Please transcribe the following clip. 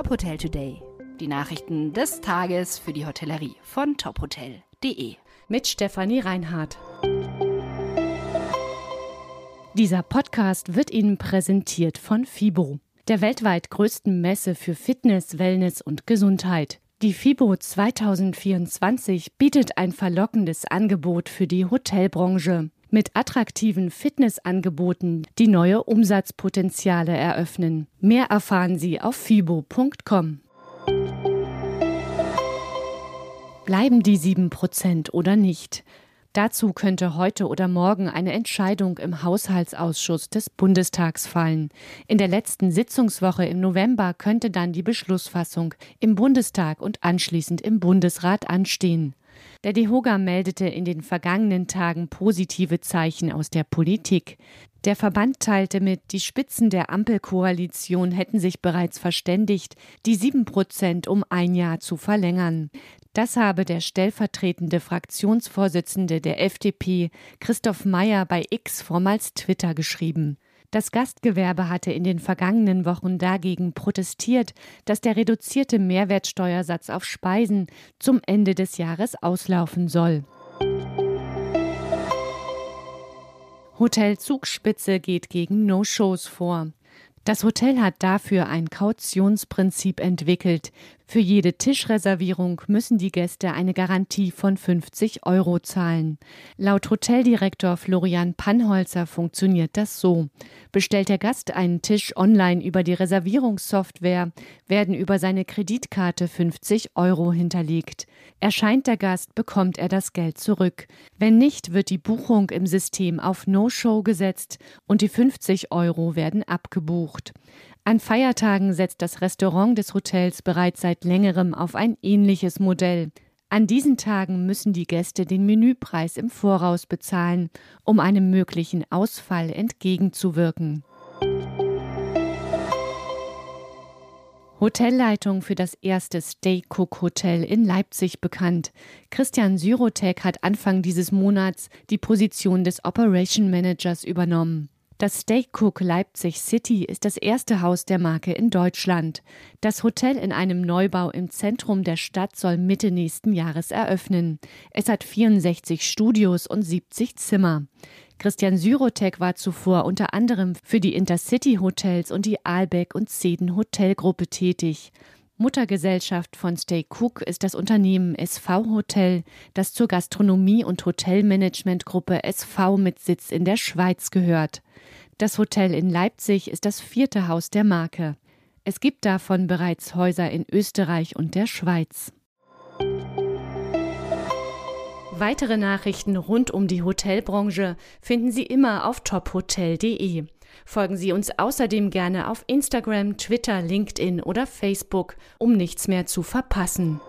Top Hotel Today. Die Nachrichten des Tages für die Hotellerie von tophotel.de. Mit Stefanie Reinhardt. Dieser Podcast wird Ihnen präsentiert von FIBO, der weltweit größten Messe für Fitness, Wellness und Gesundheit. Die FIBO 2024 bietet ein verlockendes Angebot für die Hotelbranche mit attraktiven Fitnessangeboten, die neue Umsatzpotenziale eröffnen. Mehr erfahren Sie auf fibo.com. Bleiben die 7% oder nicht? Dazu könnte heute oder morgen eine Entscheidung im Haushaltsausschuss des Bundestags fallen. In der letzten Sitzungswoche im November könnte dann die Beschlussfassung im Bundestag und anschließend im Bundesrat anstehen. Der DEHOGA meldete in den vergangenen Tagen positive Zeichen aus der Politik. Der Verband teilte mit, die Spitzen der Ampelkoalition hätten sich bereits verständigt, die sieben Prozent um ein Jahr zu verlängern. Das habe der stellvertretende Fraktionsvorsitzende der FDP, Christoph Meyer, bei X vormals Twitter geschrieben. Das Gastgewerbe hatte in den vergangenen Wochen dagegen protestiert, dass der reduzierte Mehrwertsteuersatz auf Speisen zum Ende des Jahres auslaufen soll. Hotel Zugspitze geht gegen No-Shows vor. Das Hotel hat dafür ein Kautionsprinzip entwickelt. Für jede Tischreservierung müssen die Gäste eine Garantie von 50 Euro zahlen. Laut Hoteldirektor Florian Pannholzer funktioniert das so. Bestellt der Gast einen Tisch online über die Reservierungssoftware, werden über seine Kreditkarte 50 Euro hinterlegt. Erscheint der Gast, bekommt er das Geld zurück. Wenn nicht, wird die Buchung im System auf No-Show gesetzt und die 50 Euro werden abgebucht. An Feiertagen setzt das Restaurant des Hotels bereits seit längerem auf ein ähnliches Modell. An diesen Tagen müssen die Gäste den Menüpreis im Voraus bezahlen, um einem möglichen Ausfall entgegenzuwirken. Hotelleitung für das erste Stay Cook Hotel in Leipzig bekannt. Christian Syrotek hat Anfang dieses Monats die Position des Operation Managers übernommen. Das Steak Cook Leipzig City ist das erste Haus der Marke in Deutschland. Das Hotel in einem Neubau im Zentrum der Stadt soll Mitte nächsten Jahres eröffnen. Es hat 64 Studios und 70 Zimmer. Christian Syrotek war zuvor unter anderem für die Intercity Hotels und die Aalbeck und Zeden Hotelgruppe tätig. Muttergesellschaft von Stay Cook ist das Unternehmen SV Hotel, das zur Gastronomie- und Hotelmanagementgruppe SV mit Sitz in der Schweiz gehört. Das Hotel in Leipzig ist das vierte Haus der Marke. Es gibt davon bereits Häuser in Österreich und der Schweiz. Weitere Nachrichten rund um die Hotelbranche finden Sie immer auf tophotel.de. Folgen Sie uns außerdem gerne auf Instagram, Twitter, LinkedIn oder Facebook, um nichts mehr zu verpassen.